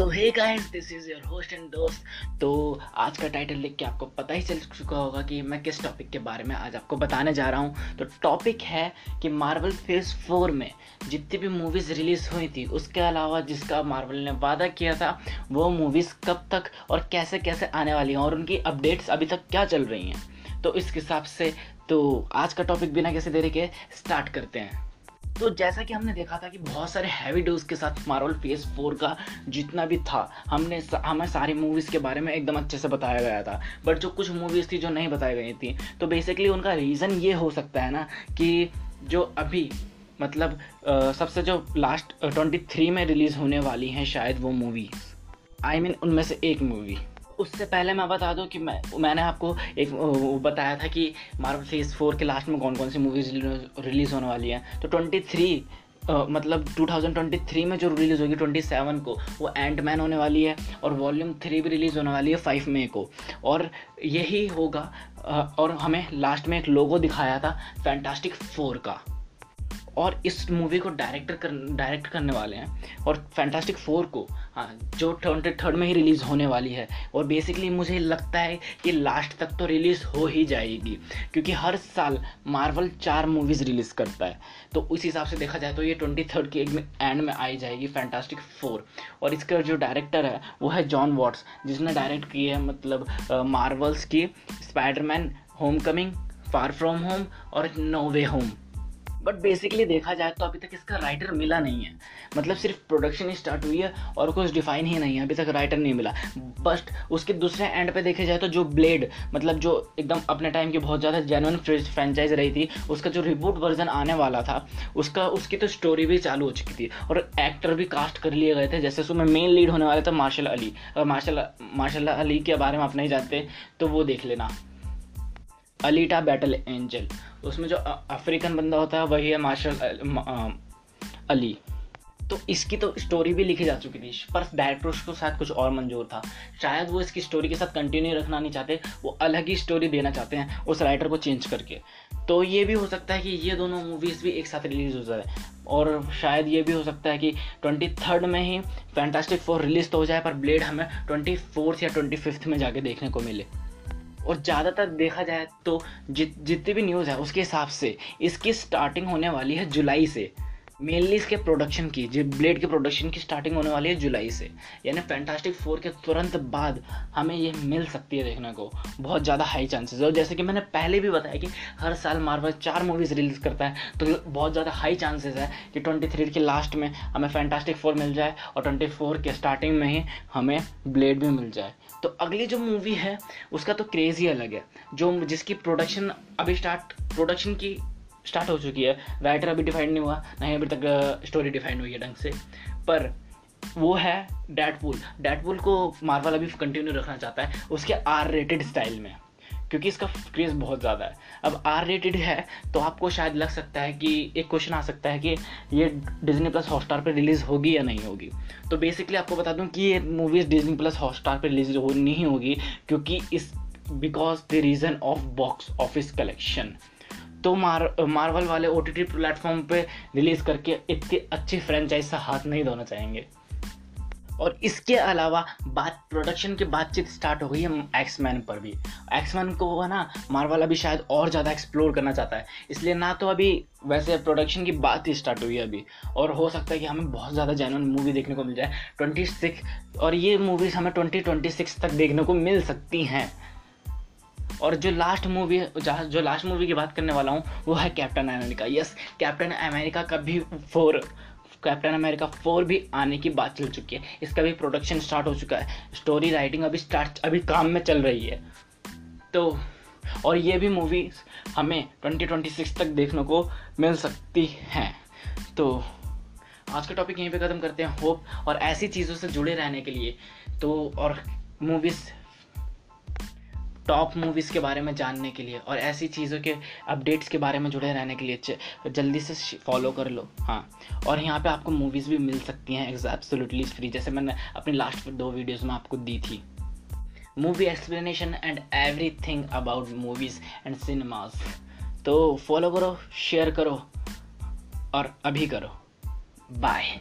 So hey guys this is your host and दोस्त। तो आज का टाइटल लिख के आपको पता ही चल चुका होगा कि मैं किस टॉपिक के बारे में आज आपको बताने जा रहा हूँ। तो टॉपिक है कि मार्वल फ़ेज़ फोर में जितनी भी मूवीज़ रिलीज़ हुई थी, उसके अलावा जिसका मार्वल ने वादा किया था, वो मूवीज़ कब तक और कैसे कैसे आने वाली हैं और उनकी अपडेट्स अभी तक क्या चल रही हैं। तो इस हिसाब से तो आज का टॉपिक बिना किसी देरी के स्टार्ट करते हैं। तो जैसा कि हमने देखा था कि बहुत सारे हैवी डोज के साथ मार्वल फ़ेज़ फोर का जितना भी था हमने हमें सारी मूवीज़ के बारे में एकदम अच्छे से बताया गया था। बट जो कुछ मूवीज़ थी जो नहीं बताई गई थी तो बेसिकली उनका रीज़न ये हो सकता है ना कि जो अभी मतलब आ, सबसे जो लास्ट ट्वेंटी थ्री में रिलीज़ होने वाली हैं शायद वो मूवी आई मीन उनमें से एक मूवी उससे पहले मैं बता दूँ कि मैं, मैंने आपको एक बताया था कि मार्वल फ़ेज़ फोर के लास्ट में कौन कौन सी मूवीज़ रिलीज़ होने वाली हैं। तो ट्वेंटी थ्री मतलब 2023 में जो रिलीज़ होगी 27 को, वो एंड मैन होने वाली है और वॉल्यूम थ्री भी रिलीज़ होने वाली है फाइव मई को। और यही होगा और हमें लास्ट में एक लोगो दिखाया था फैंटास्टिक फोर का। और इस मूवी को डायरेक्टर कर डायरेक्ट करने वाले हैं और फैंटास्टिक फोर को हाँ जो ट्वेंटी थर्ड में ही रिलीज़ होने वाली है। और बेसिकली मुझे लगता है कि लास्ट तक तो रिलीज़ हो ही जाएगी, क्योंकि हर साल मार्वल चार मूवीज़ रिलीज़ करता है। तो उस हिसाब से देखा जाए तो ये ट्वेंटी थर्ड के एंड में आई जाएगी फैंटास्टिक फोर और इसका जो डायरेक्टर है, वो है जॉन वॉट्स जिसने डायरेक्ट की है मतलब मार्वल्स की Spiderman homecoming far from home और no way home but basically देखा जाए तो अभी तक इसका राइटर मिला नहीं है। मतलब सिर्फ़ प्रोडक्शन ही स्टार्ट हुई है और कुछ डिफाइन ही नहीं है। अभी तक राइटर नहीं मिला। बट उसके दूसरे एंड पे देखे जाए तो जो ब्लेड मतलब जो एकदम अपने टाइम की बहुत ज़्यादा जेनुअन फ्रेंचाइज रही थी, उसका जो रिबूट वर्जन आने वाला था, उसका उसकी तो स्टोरी भी चालू हो चुकी थी। और एक्टर भी कास्ट कर लिए गए थे। जैसे उसमें मेन लीड होने वाले थे मार्शल अली और मार्शल मार्शल अली के बारे में आप नहीं जानते तो वो देख लेना। अलीटा बैटल एंजल उसमें जो अफ्रीकन बंदा होता है, वही है मार्शल अली। तो इसकी तो स्टोरी भी लिखी जा चुकी थी, पर डायरेक्टर उसको शायद कुछ और मंजूर था। शायद वो इसकी स्टोरी के साथ कंटिन्यू रखना नहीं चाहते, वो अलग ही स्टोरी देना चाहते हैं उस राइटर को चेंज करके। तो ये भी हो सकता है कि ये दोनों मूवीज़ भी एक साथ रिलीज़ हो जाए, और शायद ये भी हो सकता है कि ट्वेंटी थर्ड में ही फैंटास्टिक फोर रिलीज़ तो हो जाए, पर ब्लेड हमें ट्वेंटी फोर्थ या ट्वेंटी फिफ्थ में जाके देखने को मिले। और ज़्यादातर देखा जाए तो जित, जितनी भी न्यूज़ है, उसके हिसाब से, इसकी स्टार्टिंग होने वाली है जुलाई से। मेनली इसके प्रोडक्शन की, जो ब्लेड के प्रोडक्शन की स्टार्टिंग होने वाली है जुलाई से। यानी फैंटास्टिक फोर के तुरंत बाद हमें ये मिल सकती है देखने को। बहुत ज़्यादा हाई चांसेस और जैसे कि मैंने पहले भी बताया कि हर साल मार्वल चार मूवीज़ रिलीज़ करता है तो बहुत ज़्यादा हाई चांसेस है कि ट्वेंटी थ्री के लास्ट में हमें फैंटास्टिक फोर मिल जाए और ट्वेंटी फोर के स्टार्टिंग में ही हमें ब्लेड भी मिल जाए। तो अगली जो मूवी है, उसका तो क्रेज़ ही अलग है। जो जिसकी प्रोडक्शन अभी स्टार्ट प्रोडक्शन की स्टार्ट हो चुकी है। राइटर अभी डिफाइंड नहीं हुआ नहीं अभी तक स्टोरी डिफाइंड हुई है ढंग से। पर वो है डैटपुल डैटपुल को मार्वल अभी कंटिन्यू रखना चाहता है उसके आर रेटेड स्टाइल में, क्योंकि इसका क्रेज़ बहुत ज़्यादा है। अब आर रेटेड है तो आपको शायद लग सकता है कि एक क्वेश्चन आ सकता है कि ये डिजनी प्लस हॉटस्टार पर रिलीज़ होगी या नहीं होगी। तो बेसिकली आपको बता दूँ कि ये मूवीज़ डिजनी प्लस हॉटस्टार पर रिलीज़ हो, नहीं होगी, क्योंकि इस because the reason of box office collection तो मार मार्वल वाले ओ टी प्लेटफॉर्म पे रिलीज़ करके इतनी अच्छी फ्रेंचाइज से हाथ नहीं धोना चाहेंगे। और इसके अलावा बात प्रोडक्शन की बातचीत स्टार्ट हो गई है एक्समैन पर भी। एक्समैन को है ना मार्वल अभी शायद और ज़्यादा एक्सप्लोर करना चाहता है। इसलिए ना तो अभी वैसे प्रोडक्शन की बात ही स्टार्ट हुई है अभी। और हो सकता है कि हमें बहुत ज़्यादा जेनुअन मूवी देखने को मिल जाए। ट्वेंटी सिक्स और ये मूवीज़ हमें ट्वेंटी ट्वेंटी सिक्स तक देखने को मिल सकती हैं। और जो लास्ट मूवी जो लास्ट मूवी की बात करने वाला हूँ, वो है Captain America yes Captain America का भी फोर कैप्टन अमेरिका फोर भी आने की बात चल चुकी है। इसका भी प्रोडक्शन स्टार्ट हो चुका है। स्टोरी राइटिंग अभी स्टार्ट अभी काम में चल रही है। तो और ये भी मूवी हमें 2026 तक देखने को मिल सकती हैं। तो आज का टॉपिक यहीं पे ख़त्म करते हैं। होप और ऐसी चीज़ों से जुड़े रहने के लिए। तो और मूवीज़ टॉप मूवीज़ के बारे में जानने के लिए और ऐसी चीज़ों के अपडेट्स के बारे में जुड़े रहने के लिए जल्दी से फॉलो कर लो। हाँ। और यहाँ पे आपको मूवीज़ भी मिल सकती हैं एब्सोल्युटली फ्री जैसे मैंने अपनी लास्ट दो वीडियोज़ में आपको दी थी। Movie explanation and everything about movies and cinemas तो फॉलो करो शेयर करो और अभी करो। बाय